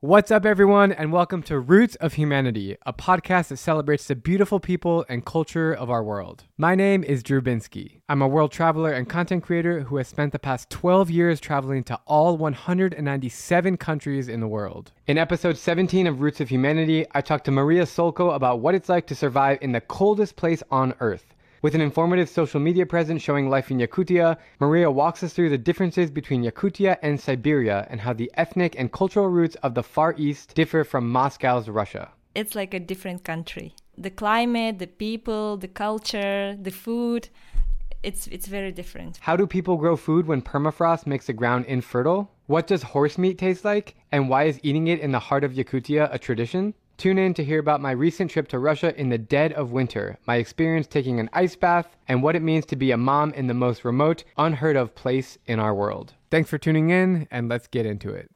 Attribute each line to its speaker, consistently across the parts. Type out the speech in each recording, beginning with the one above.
Speaker 1: What's up, everyone, and welcome to Roots of Humanity, a podcast that celebrates the beautiful people and culture of our world. My name is Drew Binsky. I'm a world traveler and content creator who has spent the past 12 years traveling to all 197 countries in the world. In episode 17 of Roots of Humanity, I talked to Maria Solko about what it's like to survive in the coldest place on Earth. With an informative social media presence showing life in Yakutia, Maria walks us through the differences between Yakutia and Siberia and how the ethnic and cultural roots of the Far East differ from Moscow's Russia.
Speaker 2: It's like a different country. The climate, the people, the culture, the food, it's it's very different.
Speaker 1: How do people grow food when permafrost makes the ground infertile? What does horse meat taste like? And why is eating it in the heart of Yakutia a tradition? Tune in to hear about my recent trip to Russia in the dead of winter, my experience taking an ice bath, and what it means to be a mom in the most remote, unheard of place in our world. Thanks for tuning in, and let's get into it.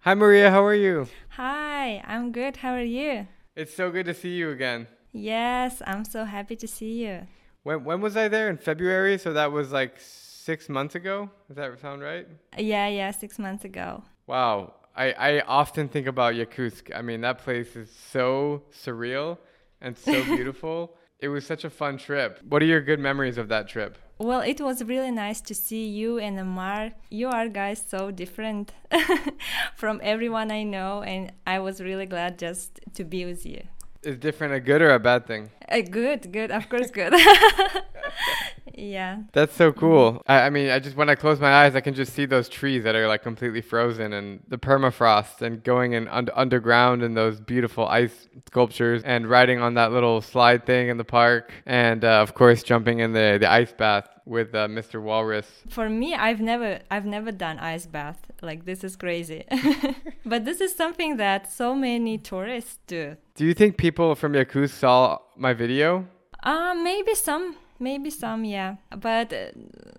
Speaker 1: Hi, Maria, how are you?
Speaker 2: Hi, I'm good. How are you?
Speaker 1: It's so good to see you again.
Speaker 2: Yes, I'm so happy to see you.
Speaker 1: When, when was I there? In February? So that was like six months ago. Does that sound right?
Speaker 2: Yeah, yeah, six months ago.
Speaker 1: Wow. I, I often think about Yakutsk. I mean, that place is so surreal and so beautiful. it was such a fun trip. What are your good memories of that trip?
Speaker 2: Well, it was really nice to see you and Amar. You are guys so different from everyone I know, and I was really glad just to be with you.
Speaker 1: Is different a good or a bad thing?
Speaker 2: Uh, good, good, of course, good. yeah.
Speaker 1: That's so cool. I, I, mean, I just when I close my eyes, I can just see those trees that are like completely frozen and the permafrost and going in un- underground and those beautiful ice sculptures and riding on that little slide thing in the park and uh, of course jumping in the the ice bath with uh, Mr. Walrus.
Speaker 2: For me, I've never I've never done ice bath. Like this is crazy. but this is something that so many tourists do.
Speaker 1: Do you think people from Yakutsk saw my video?
Speaker 2: Uh maybe some maybe some yeah. But uh,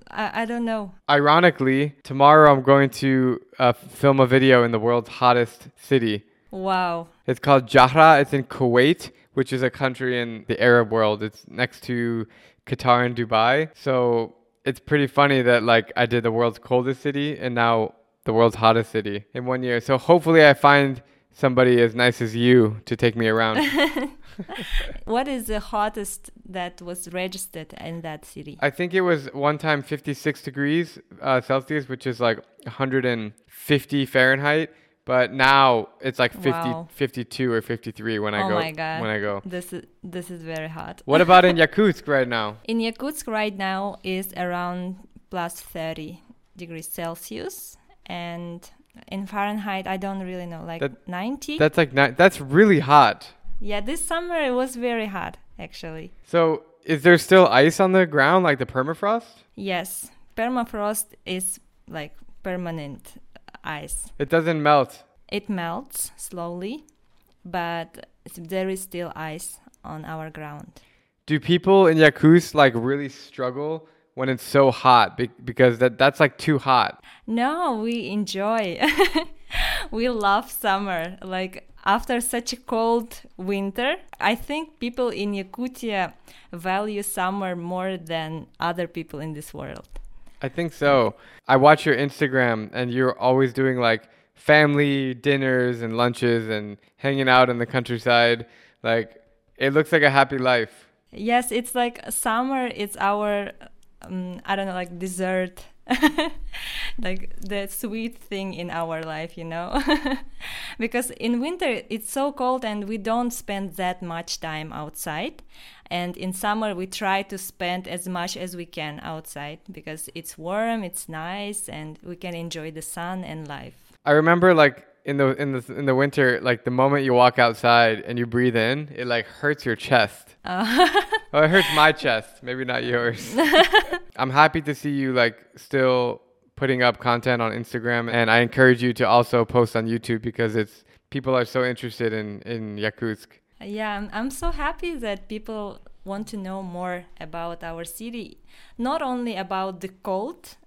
Speaker 2: I, I don't know.
Speaker 1: Ironically tomorrow i'm going to uh, film a video in the world's hottest city.
Speaker 2: Wow.
Speaker 1: It's called jahra. It's in kuwait which is a country in the arab world. It's next to Qatar and Dubai. So it's pretty funny that like I did the world's coldest city and now the world's hottest city in one year. So hopefully I find somebody as nice as you to take me around.
Speaker 2: what is the hottest that was registered in that city?
Speaker 1: I think it was one time 56 degrees uh, Celsius, which is like 150 Fahrenheit. But now it's like 50, wow. 52 or 53 when I
Speaker 2: oh
Speaker 1: go.
Speaker 2: Oh my god!
Speaker 1: When I go,
Speaker 2: this is this is very hot.
Speaker 1: What about in Yakutsk right now?
Speaker 2: In Yakutsk right now is around plus 30 degrees Celsius, and in Fahrenheit I don't really know, like that, 90.
Speaker 1: That's like ni- that's really hot.
Speaker 2: Yeah, this summer it was very hot actually.
Speaker 1: So is there still ice on the ground, like the permafrost?
Speaker 2: Yes, permafrost is like permanent ice.
Speaker 1: It doesn't melt.
Speaker 2: It melts slowly, but there is still ice on our ground.
Speaker 1: Do people in Yakutsk like really struggle when it's so hot Be- because that that's like too hot?
Speaker 2: No, we enjoy. we love summer. Like after such a cold winter, I think people in Yakutia value summer more than other people in this world.
Speaker 1: I think so. I watch your Instagram and you're always doing like family dinners and lunches and hanging out in the countryside. Like it looks like a happy life.
Speaker 2: Yes, it's like summer. It's our um, I don't know, like dessert, like the sweet thing in our life, you know. because in winter it's so cold and we don't spend that much time outside and in summer we try to spend as much as we can outside because it's warm it's nice and we can enjoy the sun and life
Speaker 1: i remember like in the in the in the winter like the moment you walk outside and you breathe in it like hurts your chest uh. well, it hurts my chest maybe not yours i'm happy to see you like still putting up content on instagram and i encourage you to also post on youtube because it's people are so interested in in yakutsk
Speaker 2: yeah, I'm so happy that people want to know more about our city, not only about the cold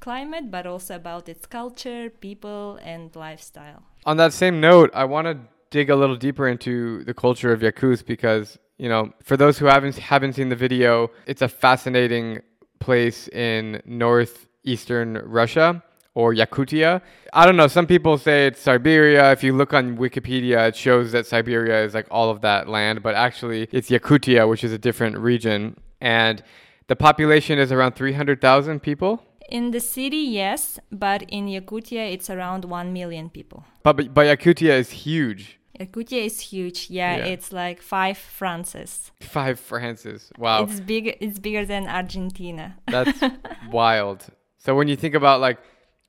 Speaker 2: climate, but also about its culture, people, and lifestyle.
Speaker 1: On that same note, I want to dig a little deeper into the culture of Yakutsk because, you know, for those who haven't haven't seen the video, it's a fascinating place in northeastern Russia or Yakutia. I don't know. Some people say it's Siberia. If you look on Wikipedia, it shows that Siberia is like all of that land, but actually it's Yakutia, which is a different region. And the population is around 300,000 people.
Speaker 2: In the city, yes, but in Yakutia, it's around 1 million people.
Speaker 1: But, but, but Yakutia is huge.
Speaker 2: Yakutia is huge. Yeah,
Speaker 1: Yeah.
Speaker 2: it's like five Frances.
Speaker 1: Five Frances. Wow.
Speaker 2: It's big. It's bigger than Argentina.
Speaker 1: That's wild. So when you think about like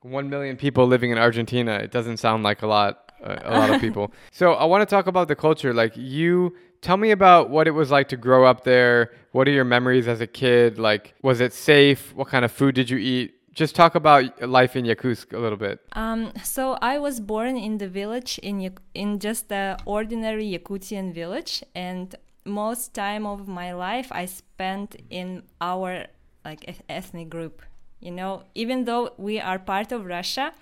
Speaker 1: 1 million people living in Argentina, it doesn't sound like a lot uh, a lot of people. So I want to talk about the culture. Like you tell me about what it was like to grow up there. What are your memories as a kid? Like was it safe? What kind of food did you eat? Just talk about life in Yakutsk a little bit.
Speaker 2: Um, so I was born in the village in in just a ordinary Yakutian village, and most time of my life I spent in our like eth- ethnic group. You know, even though we are part of Russia,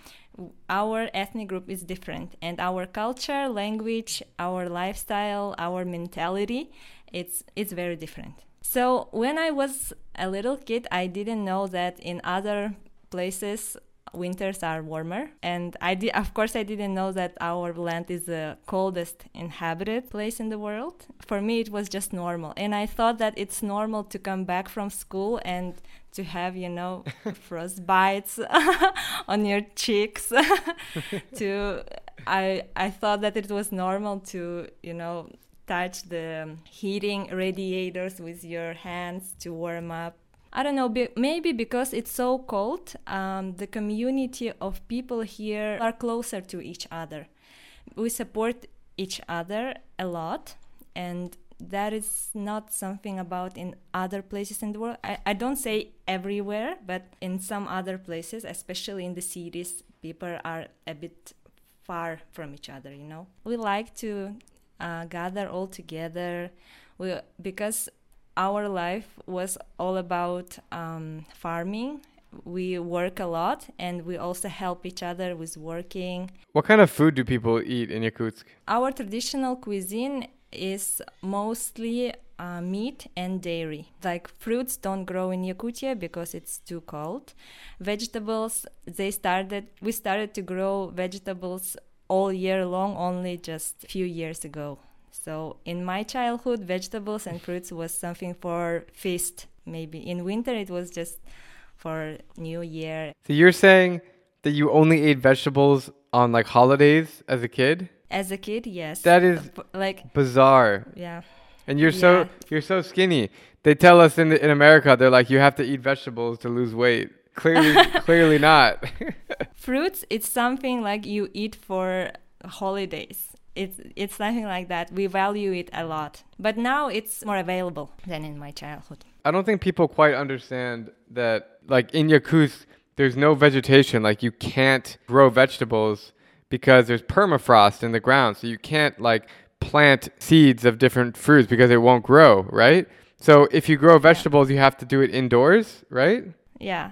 Speaker 2: our ethnic group is different, and our culture, language, our lifestyle, our mentality, it's it's very different. So when I was a little kid, I didn't know that in other places winters are warmer. And i did of course i didn't know that our land is the coldest inhabited place in the world. For me it was just normal. And i thought that it's normal to come back from school and to have you know frost bites on your cheeks. To i i thought that it was normal to you know touch the heating radiators with your hands to warm up I don't know, be, maybe because it's so cold, um, the community of people here are closer to each other. We support each other a lot, and that is not something about in other places in the world. I, I don't say everywhere, but in some other places, especially in the cities, people are a bit far from each other, you know. We like to uh, gather all together we, because our life was all about um, farming. We work a lot and we also help each other with working.
Speaker 1: What kind of food do people eat in Yakutsk?
Speaker 2: Our traditional cuisine is mostly uh, meat and dairy. Like fruits don't grow in Yakutia because it's too cold. Vegetables, they started, we started to grow vegetables all year long only just a few years ago. So in my childhood, vegetables and fruits was something for feast. Maybe in winter it was just for New Year.
Speaker 1: So you're saying that you only ate vegetables on like holidays as a kid?
Speaker 2: As a kid, yes.
Speaker 1: That is
Speaker 2: F- like
Speaker 1: bizarre.
Speaker 2: yeah.
Speaker 1: And you're so
Speaker 2: Yeah.
Speaker 1: you're so skinny. They tell us in the, in America they're like you have to eat vegetables to lose weight. Clearly clearly not.
Speaker 2: Fruits it's something like you eat for holidays. It's it's nothing like that. We value it a lot. But now it's more available than in my childhood.
Speaker 1: I don't think people quite understand that like in Yakutsk there's no vegetation like you can't grow vegetables because there's permafrost in the ground so you can't like plant seeds of different fruits because it won't grow, right? So if you grow vegetables you have to do it indoors, right?
Speaker 2: Yeah.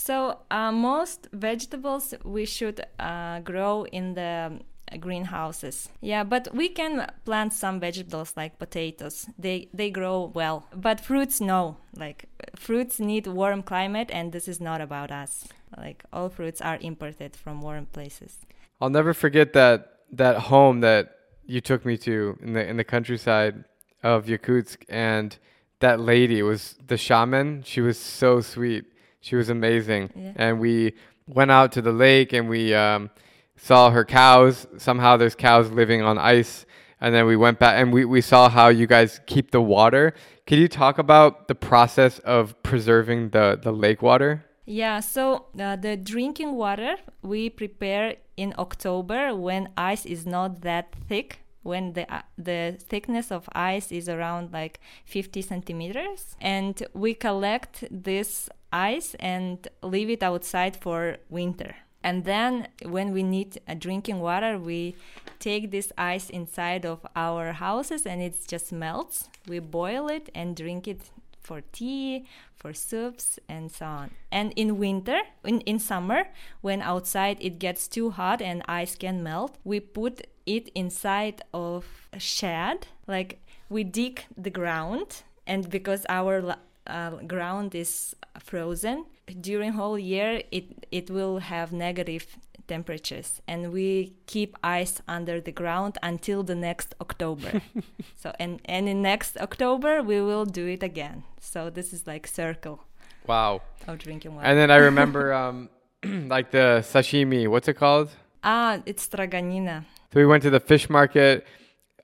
Speaker 2: So uh, most vegetables we should uh, grow in the um, greenhouses. Yeah, but we can plant some vegetables like potatoes. They they grow well. But fruits no. Like fruits need warm climate and this is not about us. Like all fruits are imported from warm places.
Speaker 1: I'll never forget that that home that you took me to in the in the countryside of Yakutsk and that lady was the shaman. She was so sweet. She was amazing.
Speaker 2: Yeah.
Speaker 1: And we went out to the lake and we um, saw her cows. Somehow there's cows living on ice. And then we went back and we, we saw how you guys keep the water. Could you talk about the process of preserving the, the lake water?
Speaker 2: Yeah, so uh, the drinking water we prepare in October when ice is not that thick, when the uh, the thickness of ice is around like 50 centimeters, and we collect this ice and leave it outside for winter. And then when we need drinking water, we take this ice inside of our houses and it just melts. We boil it and drink it for tea, for soups, and so on. And in winter, in, in summer, when outside it gets too hot and ice can melt, we put it inside of a shed. Like we dig the ground, and because our uh, ground is frozen during whole year it it will have negative temperatures and we keep ice under the ground until the next october so and and in next october we will do it again so this is like circle
Speaker 1: Wow.
Speaker 2: of drinking water
Speaker 1: And then I remember um like the sashimi, what's it called?
Speaker 2: ah it's stroganina
Speaker 1: So we went to the fish market.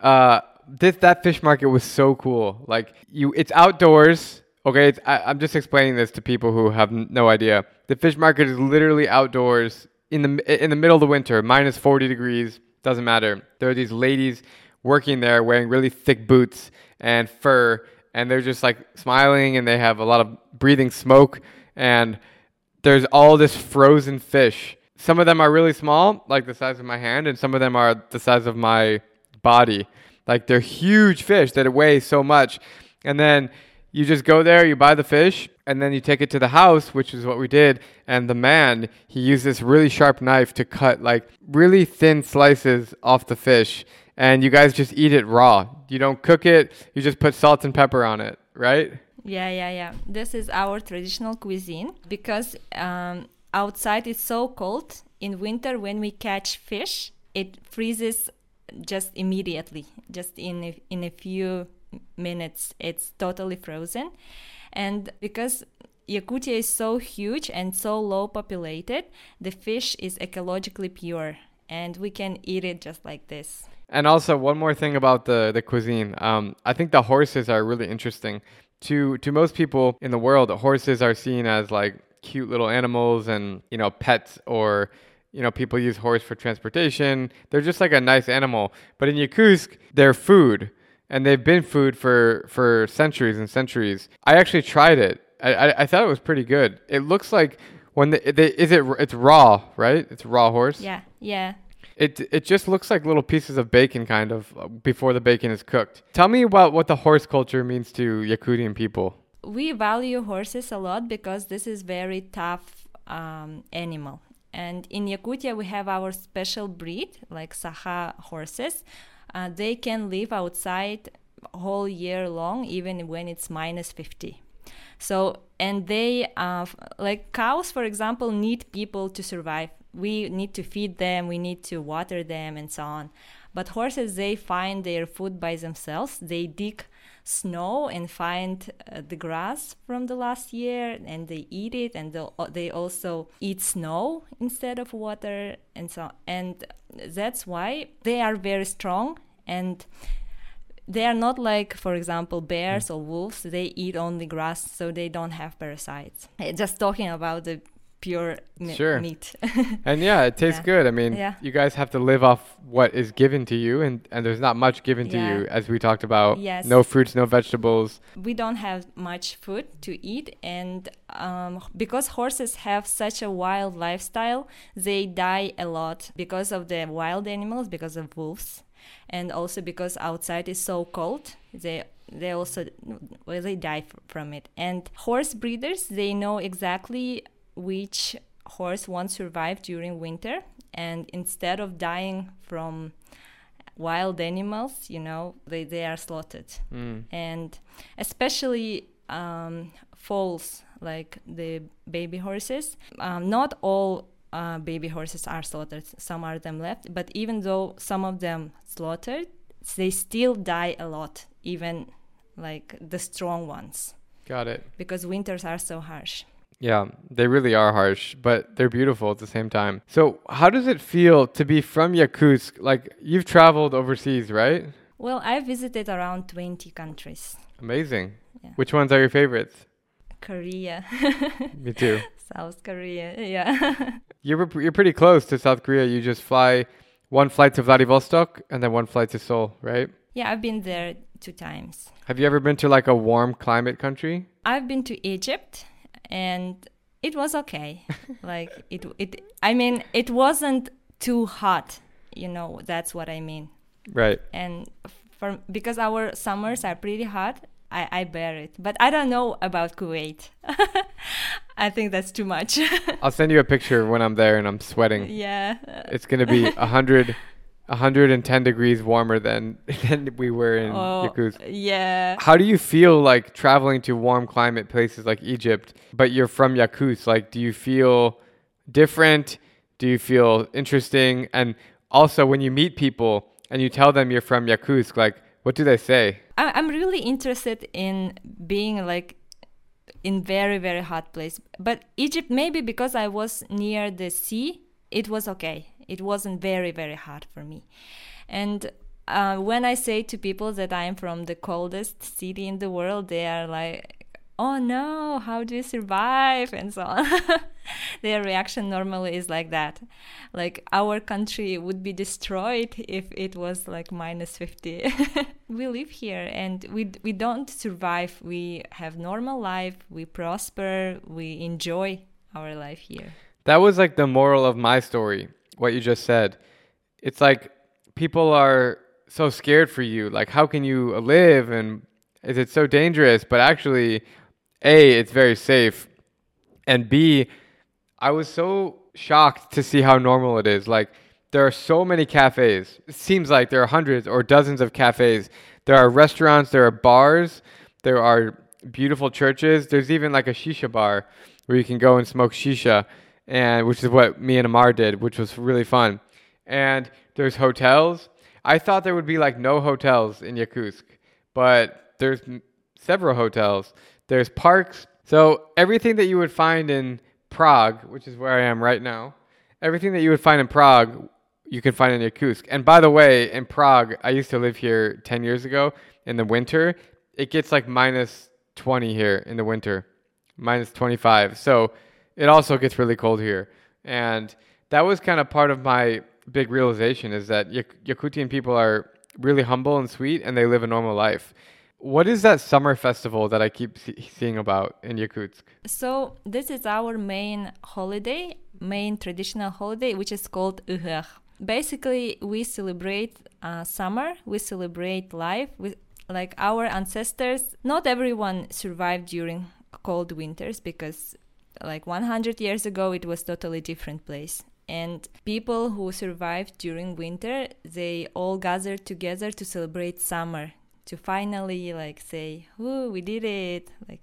Speaker 1: Uh, this that fish market was so cool. Like you, it's outdoors. Okay, I, I'm just explaining this to people who have no idea. The fish market is literally outdoors in the in the middle of the winter, minus 40 degrees. Doesn't matter. There are these ladies working there wearing really thick boots and fur, and they're just like smiling, and they have a lot of breathing smoke, and there's all this frozen fish. Some of them are really small, like the size of my hand, and some of them are the size of my body. Like they're huge fish that weigh so much. And then you just go there, you buy the fish, and then you take it to the house, which is what we did. And the man, he used this really sharp knife to cut like really thin slices off the fish. And you guys just eat it raw. You don't cook it, you just put salt and pepper on it, right?
Speaker 2: Yeah, yeah, yeah. This is our traditional cuisine because um, outside it's so cold. In winter, when we catch fish, it freezes just immediately, just in a, in a few minutes. It's totally frozen, and because Yakutia is so huge and so low populated, the fish is ecologically pure, and we can eat it just like this.
Speaker 1: And also one more thing about the the cuisine. Um, I think the horses are really interesting. To to most people in the world, horses are seen as like cute little animals and you know pets or you know people use horse for transportation. They're just like a nice animal. But in Yakutsk, they're food, and they've been food for for centuries and centuries. I actually tried it. I I, I thought it was pretty good. It looks like when the, they, is it it's raw right? It's raw horse.
Speaker 2: Yeah, yeah.
Speaker 1: It it just looks like little pieces of bacon, kind of, before the bacon is cooked. Tell me about what the horse culture means to Yakutian people.
Speaker 2: we value horses a lot because this is very tough um, animal and in yakutia we have our special breed like saha horses uh, they can live outside whole year long even when it's minus 50 so and they uh, like cows for example need people to survive. We need to feed them we need to water them and so on. But horses they find their food by themselves. They dig snow and find uh, the grass from the last year and they eat it and uh, they also eat snow instead of water and so and that's why they are very strong and they are not like for example bears or wolves they eat only grass so they don't have parasites Uh, just talking about the pure me-
Speaker 1: Sure.
Speaker 2: meat
Speaker 1: And yeah, it tastes
Speaker 2: Yeah.
Speaker 1: good. I mean,
Speaker 2: Yeah.
Speaker 1: you guys have to live off what is given to you, and, and there's not much given to
Speaker 2: Yeah.
Speaker 1: you, as we talked about.
Speaker 2: Yes.
Speaker 1: No fruits, no vegetables.
Speaker 2: we don't have much food to eat and um, because horses have such a wild lifestyle they die a lot because of the wild animals because of wolves and also because outside is so cold they they also well they die f- from it. And horse breeders they know exactly which horse won't survive during winter. And instead of dying from wild animals you know they, they are slaughtered.
Speaker 1: Mm.
Speaker 2: and especially um, foals like the baby horses um, not all uh, baby horses are slaughtered some are them left but even though some of them slaughtered they still die a lot even like the strong ones
Speaker 1: Got it.
Speaker 2: because winters are so harsh
Speaker 1: Yeah, they really are harsh, but they're beautiful at the same time. So, how does it feel to be from Yakutsk? Like, you've traveled overseas, right?
Speaker 2: well i visited around 20 countries
Speaker 1: Amazing.
Speaker 2: Yeah.
Speaker 1: Which ones are your favorites?
Speaker 2: korea
Speaker 1: Me too.
Speaker 2: south korea yeah
Speaker 1: You're you're pretty close to South Korea. You just fly one flight to Vladivostok and then one flight to Seoul, right?
Speaker 2: yeah i've been there two times
Speaker 1: Have you ever been to like a warm climate country?
Speaker 2: I've been to Egypt and it was okay. like it it I mean it wasn't too hot, you know, that's what I mean.
Speaker 1: Right.
Speaker 2: And for because our summers are pretty hot, I, I bear it. But I don't know about Kuwait. I think that's too much.
Speaker 1: I'll send you a picture when I'm there and I'm sweating.
Speaker 2: yeah.
Speaker 1: It's gonna be a hundred 110 degrees warmer than than we were in
Speaker 2: Oh,
Speaker 1: Yakutsk.
Speaker 2: yeah.
Speaker 1: How do you feel like traveling to warm climate places like Egypt, but you're from Yakutsk? Like, do you feel different? Do you feel interesting? And also, when you meet people and you tell them you're from Yakutsk, like, what do they say?
Speaker 2: I- I'm really interested in being like in very very hot place. But Egypt maybe because I was near the sea, it was okay. It wasn't very very hot for me. And uh, when I say to people that I am from the coldest city in the world, they are like, "Oh no, how do you survive?" and so on. Their reaction normally is like that, like our country would be destroyed if it was like minus fifty. we live here and we we don't survive. We have normal life. We prosper. We enjoy our life here.
Speaker 1: That was like the moral of my story, what you just said. It's like people are so scared for you. Like, how can you live? And is it so dangerous? But actually, A, it's very safe. And B, I was so shocked to see how normal it is. Like, there are so many cafes. It seems like there are hundreds or dozens of cafes. There are restaurants, there are bars, there are beautiful churches. There's even like a shisha bar where you can go and smoke shisha, and which is what me and Amar did, which was really fun. And there's hotels. I thought there would be like no hotels in Yakutsk, but there's several hotels. There's parks. So everything that you would find in Prague, which is where I am right now, everything that you would find in Prague, you can find in Yakutsk. And by the way, in Prague, I used to live here 10 years ago in the winter. It gets like minus 20 here in the winter, minus 25. So it also gets really cold here. And that was kind of part of my big realization is that Yak- Yakutian people are really humble and sweet and they live a normal life. What is that summer festival that I keep see- seeing about in Yakutsk?
Speaker 2: So this is our main holiday, main traditional holiday, which is called Uheh. Basically, we celebrate uh, summer, we celebrate life. We, like our ancestors, not everyone survived during cold winters because, like 100 years ago, it was totally different place. And people who survived during winter, they all gathered together to celebrate summer, to finally like say, "Ooh, we did it!" Like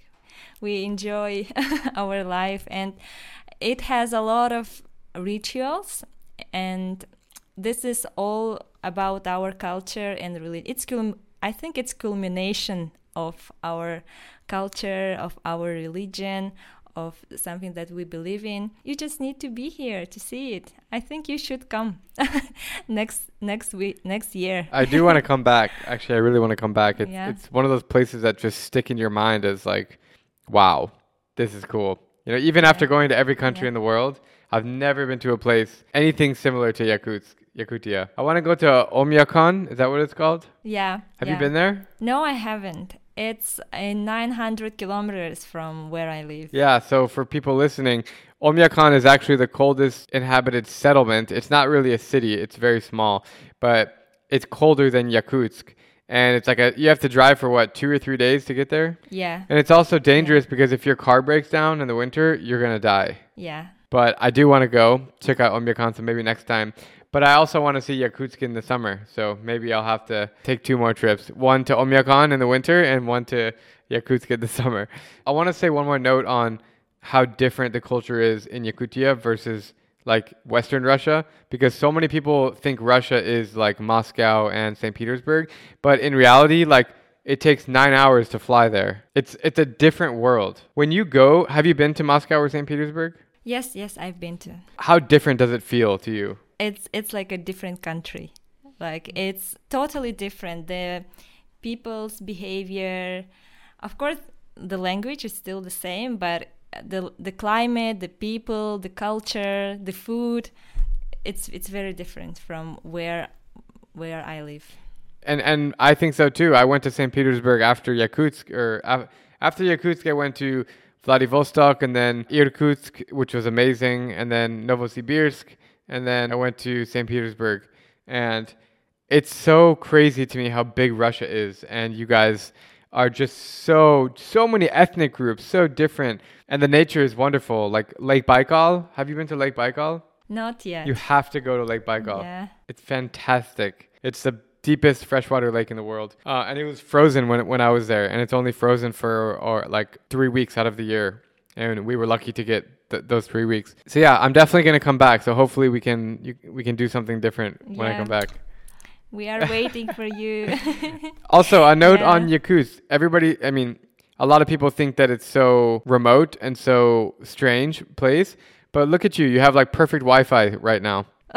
Speaker 2: we enjoy our life and it has a lot of rituals and this is all about our culture and really it's i think it's culmination of our culture of our religion of something that we believe in you just need to be here to see it i think you should come next next week next year
Speaker 1: I do want to come back. Actually, I really want to come back. It's,
Speaker 2: Yeah.
Speaker 1: it's one of those places that just stick in your mind as like, wow, this is cool. You know, even after going to every country
Speaker 2: Yeah.
Speaker 1: in the world, I've never been to a place anything similar to Yakutsk, Yakutia. I want to go to Oymyakon. Is that what it's called?
Speaker 2: yeah
Speaker 1: Have
Speaker 2: yeah.
Speaker 1: you been there?
Speaker 2: No, I haven't. It's in 900 kilometers from where I live.
Speaker 1: Yeah, so for people listening, Oymyakon is actually the coldest inhabited settlement. It's not really a city, it's very small, but it's colder than Yakutsk. And it's like a you have to drive for what, 2 or 3 days to get there?
Speaker 2: Yeah,
Speaker 1: And it's also dangerous because if your car breaks down in the winter, you're going to die.
Speaker 2: yeah,
Speaker 1: But I do want to go check out Oymyakon, so maybe next time. But I also want to see Yakutsk in the summer, so maybe I'll have to take two more trips: one to Oymyakon in the winter and one to Yakutsk in the summer. I want to say one more note on how different the culture is in Yakutia versus like Western Russia, because so many people think Russia is like Moscow and St. Petersburg, but in reality, like it takes nine hours to fly there. It's it's a different world. When you go, have you been to Moscow or St. Petersburg?
Speaker 2: yes, yes. I've been to.
Speaker 1: How different does it feel to you?
Speaker 2: It's it's like a different country. Like it's totally different. The people's behavior, of course, the language is still the same, but the the climate, the people, the culture, the food, it's it's very different from where where I live.
Speaker 1: And and I think so too. I went to St. Petersburg after Yakutsk, or af- after Yakutsk, I went to Vladivostok and then Irkutsk, which was amazing, and then Novosibirsk, and then I went to St. Petersburg, and it's so crazy to me how big Russia is, and you guys are just so so many ethnic groups, so different, and the nature is wonderful. Like Lake Baikal. Have you been to Lake Baikal?
Speaker 2: Not yet.
Speaker 1: You have to go to Lake Baikal.
Speaker 2: Yeah.
Speaker 1: It's fantastic. It's the deepest freshwater lake in the world, uh, and it was frozen when when I was there, and it's only frozen for or like three weeks out of the year, and we were lucky to get th- those three weeks. So yeah, I'm definitely gonna come back. So hopefully we can you, we can do something different when I come back.
Speaker 2: We are waiting for you.
Speaker 1: Also, a note
Speaker 2: Yeah.
Speaker 1: on Yakutsk. Everybody, I mean, a lot of people think that it's so remote and so strange place, but look at you. You have like perfect Wi-Fi right now.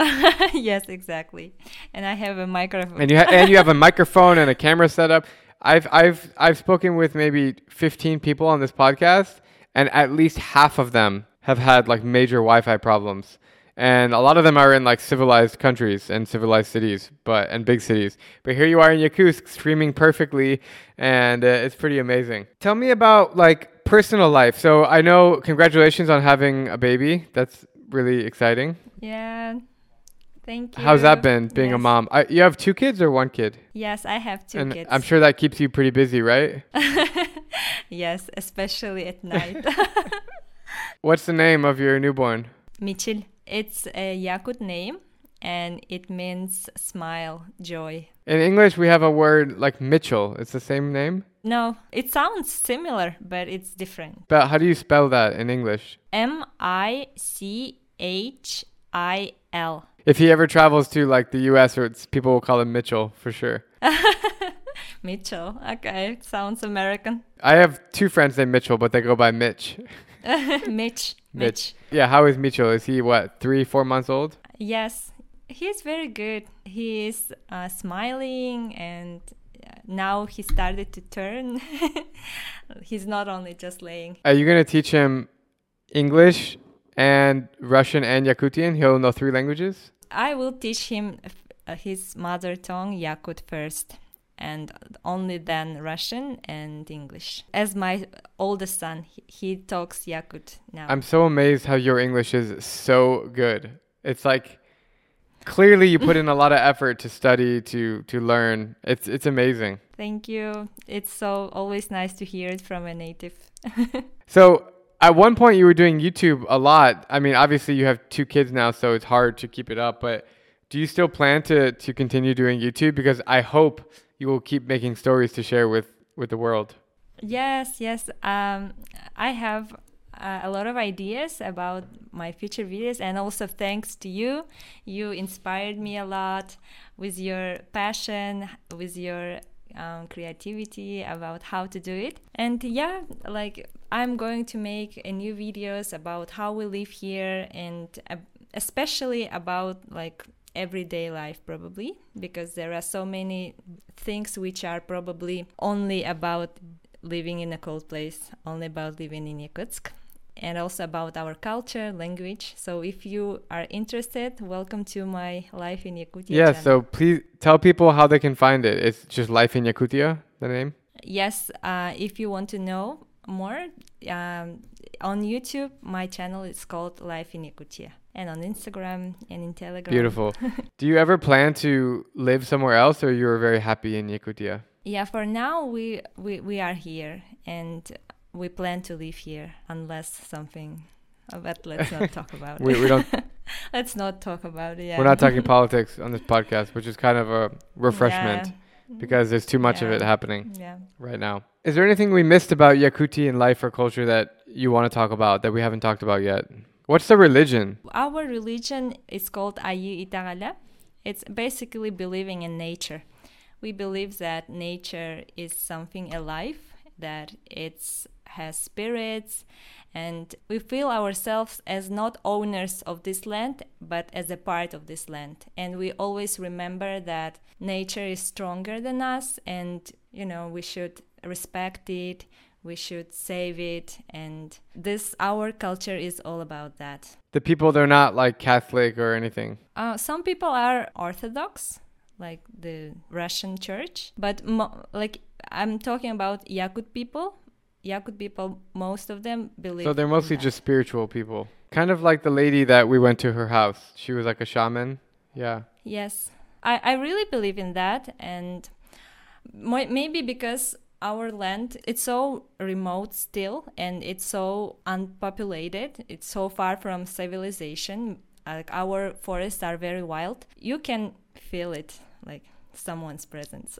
Speaker 2: yes, exactly. And I have a microphone.
Speaker 1: and you ha- and you have a microphone and a camera set up. I've I've I've spoken with maybe 15 people on this podcast, and at least half of them have had like major Wi-Fi problems, and a lot of them are in like civilized countries and civilized cities, but and big cities. But here you are in Yakutsk, streaming perfectly, and uh, it's pretty amazing. Tell me about like personal life. So I know congratulations on having a baby. That's really exciting.
Speaker 2: yeah. Thank you.
Speaker 1: How's that been being a mom? I, you have two kids or one kid?
Speaker 2: Yes, I have two
Speaker 1: and
Speaker 2: kids.
Speaker 1: I'm sure that keeps you pretty busy, right?
Speaker 2: yes, especially at night.
Speaker 1: What's the name of your newborn?
Speaker 2: Michil. It's a Yakut name and it means smile, joy.
Speaker 1: In English, we have a word like Mitchell. It's the same name.
Speaker 2: No, it sounds similar, but it's different.
Speaker 1: But how do you spell that in English?
Speaker 2: M I C H I L.
Speaker 1: If he ever travels to like the U.S., or it's, people will call him Mitchell for sure.
Speaker 2: Mitchell. Okay, sounds American.
Speaker 1: I have two friends named Mitchell, but they go by Mitch.
Speaker 2: Mitch. Mitch.
Speaker 1: Yeah, how is Mitchell? Is he what, three, four months old?
Speaker 2: Yes, he's very good. He is uh, smiling and uh, now he started to turn. he's not only just laying.
Speaker 1: Are you gonna teach him English and Russian and Yakutian? He'll know three languages.
Speaker 2: I will teach him uh, his mother tongue, Yakut, first, and only then Russian and English. As my oldest son, he, he talks Yakut now.
Speaker 1: I'm so amazed how your English is so good. It's like clearly you put in a lot of effort to study to to learn. It's it's amazing.
Speaker 2: Thank you. It's so always nice to hear it from a native.
Speaker 1: So at one point you were doing YouTube a lot. I mean, obviously you have two kids now, so it's hard to keep it up. But do you still plan to to continue doing YouTube? Because I hope you will keep making stories to share with with the world.
Speaker 2: Yes, yes. Um, I have uh, a lot of ideas about my future videos, and also thanks to you, you inspired me a lot with your passion, with your um, creativity about how to do it. And yeah, like I'm going to make a new videos about how we live here, and uh, especially about like everyday life probably because there are so many things which are probably only about living in a cold place, only about living in Yakutsk, and also about our culture, language. So if you are interested, welcome to my Life in Yakutia.
Speaker 1: Yeah.
Speaker 2: channel.
Speaker 1: So please tell people how they can find it. It's just Life in Yakutia, the name.
Speaker 2: yes, uh, if you want to know more, um, on YouTube, my channel is called Life in Yakutia, and on Instagram and in Telegram.
Speaker 1: Beautiful. Do you ever plan to live somewhere else, or you're very happy in Yakutia?
Speaker 2: Yeah, for now we, we we are here and we plan to live here unless something. But let's not talk about
Speaker 1: We,
Speaker 2: it.
Speaker 1: we don't.
Speaker 2: let's not talk about it. Yeah.
Speaker 1: We're not talking politics on this podcast, which is kind of a refreshment
Speaker 2: Yeah.
Speaker 1: because there's too much of it happening
Speaker 2: Yeah.
Speaker 1: right now. Is there anything we missed about Yakutian life or culture that you want to talk about that we haven't talked about yet? What's the religion?
Speaker 2: Our religion is called Ayi Itagala. It's basically believing in nature. We believe that nature is something alive, that it has spirits, and we feel ourselves as not owners of this land, but as a part of this land. And we always remember that nature is stronger than us, and you know we should respect it. We should save it, and this our culture is all about that.
Speaker 1: The people, they're not like Catholic or anything.
Speaker 2: Uh, some people are Orthodox, like the Russian church, but mo- like I'm talking about Yakut people. Yakut people, most of them believe.
Speaker 1: So they're mostly just spiritual people. Kind of like the lady that we went to her house. She was like a shaman. Yeah.
Speaker 2: Yes, I, I really believe in that, and maybe because our land it's so remote still, and it's so unpopulated. It's so far from civilization. like our forests are very wild, you can feel it like someone's presence.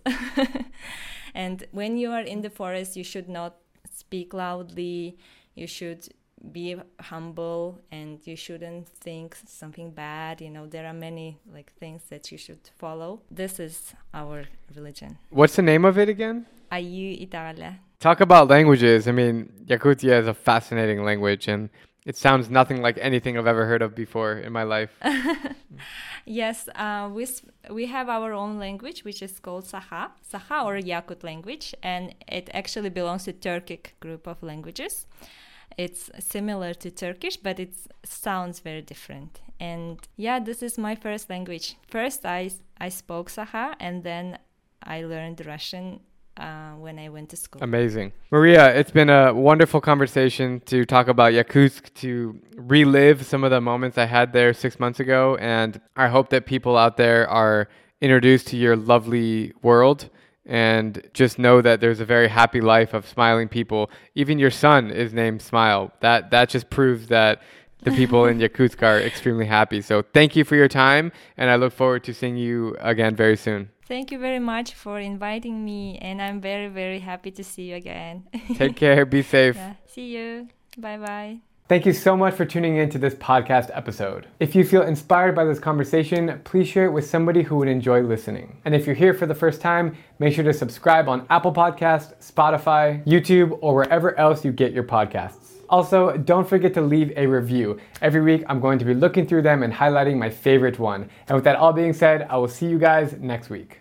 Speaker 2: and when you are in the forest, you should not speak loudly. You should be humble and you shouldn't think something bad you know there are many like things that you should follow. This is our religion.
Speaker 1: What's the name of it again?
Speaker 2: Ayu itala.
Speaker 1: Talk about languages. I mean yakutia is a fascinating language and it sounds nothing like anything i've ever heard of before in my life.
Speaker 2: Yes uh, we, we have our own language which is called saha saha or yakut language and it actually belongs to turkic group of languages it's similar to Turkish, but it sounds very different. And yeah, this is my first language. First, I, I spoke Saha, and then I learned Russian uh, when I went to school.
Speaker 1: Amazing. Maria, it's been a wonderful conversation to talk about Yakutsk, to relive some of the moments I had there six months ago. And I hope that people out there are introduced to your lovely world and just know that there's a very happy life of smiling people. Even your son is named Smile. That that just proves that the people in Yakutsk are extremely happy. So thank you for your time, and I look forward to seeing you again very soon.
Speaker 2: Thank you very much for inviting me, and I'm very very happy to see you again.
Speaker 1: Take care. Be safe.
Speaker 2: Yeah. See you. Bye bye.
Speaker 1: Thank you so much for tuning in to this podcast episode. If you feel inspired by this conversation, please share it with somebody who would enjoy listening. And if you're here for the first time, make sure to subscribe on Apple Podcast, Spotify, YouTube, or wherever else you get your podcasts. Also, don't forget to leave a review. Every week, I'm going to be looking through them and highlighting my favorite one. And with that all being said, I will see you guys next week.